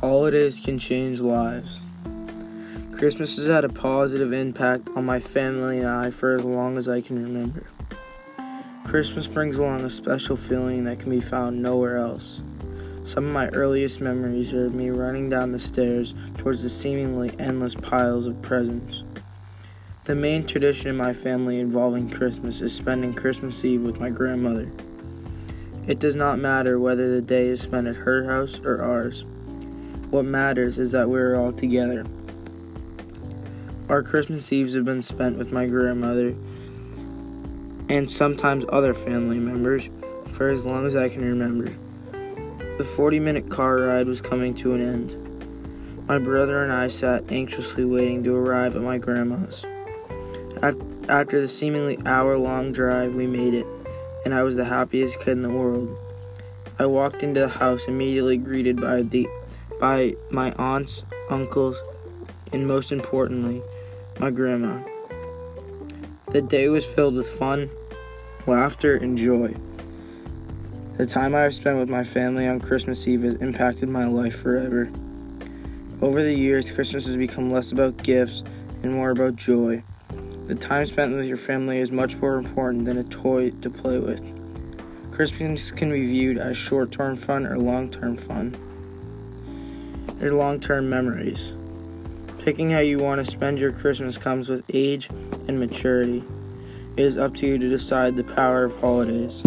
Holidays can change lives. Christmas has had a positive impact on my family and I for as long as I can remember. Christmas brings along a special feeling that can be found nowhere else. Some of my earliest memories are of me running down the stairs towards the seemingly endless piles of presents. The main tradition in my family involving Christmas is spending Christmas Eve with my grandmother. It does not matter whether the day is spent at her house or ours. What matters is that we are all together. Our Christmas Eves have been spent with my grandmother and sometimes other family members for as long as I can remember. The 40 minute car ride was coming to an end. My brother and I sat anxiously waiting to arrive at my grandma's. After the seemingly hour long drive, we made it, and I was the happiest kid in the world. I walked into the house immediately greeted by the by my aunts, uncles, and most importantly, my grandma. The day was filled with fun, laughter, and joy. The time I have spent with my family on Christmas Eve has impacted my life forever. Over the years, Christmas has become less about gifts and more about joy. The time spent with your family is much more important than a toy to play with. Christmas can be viewed as short term fun or long term fun your long term memories. Picking how you want to spend your Christmas comes with age and maturity. It is up to you to decide the power of holidays.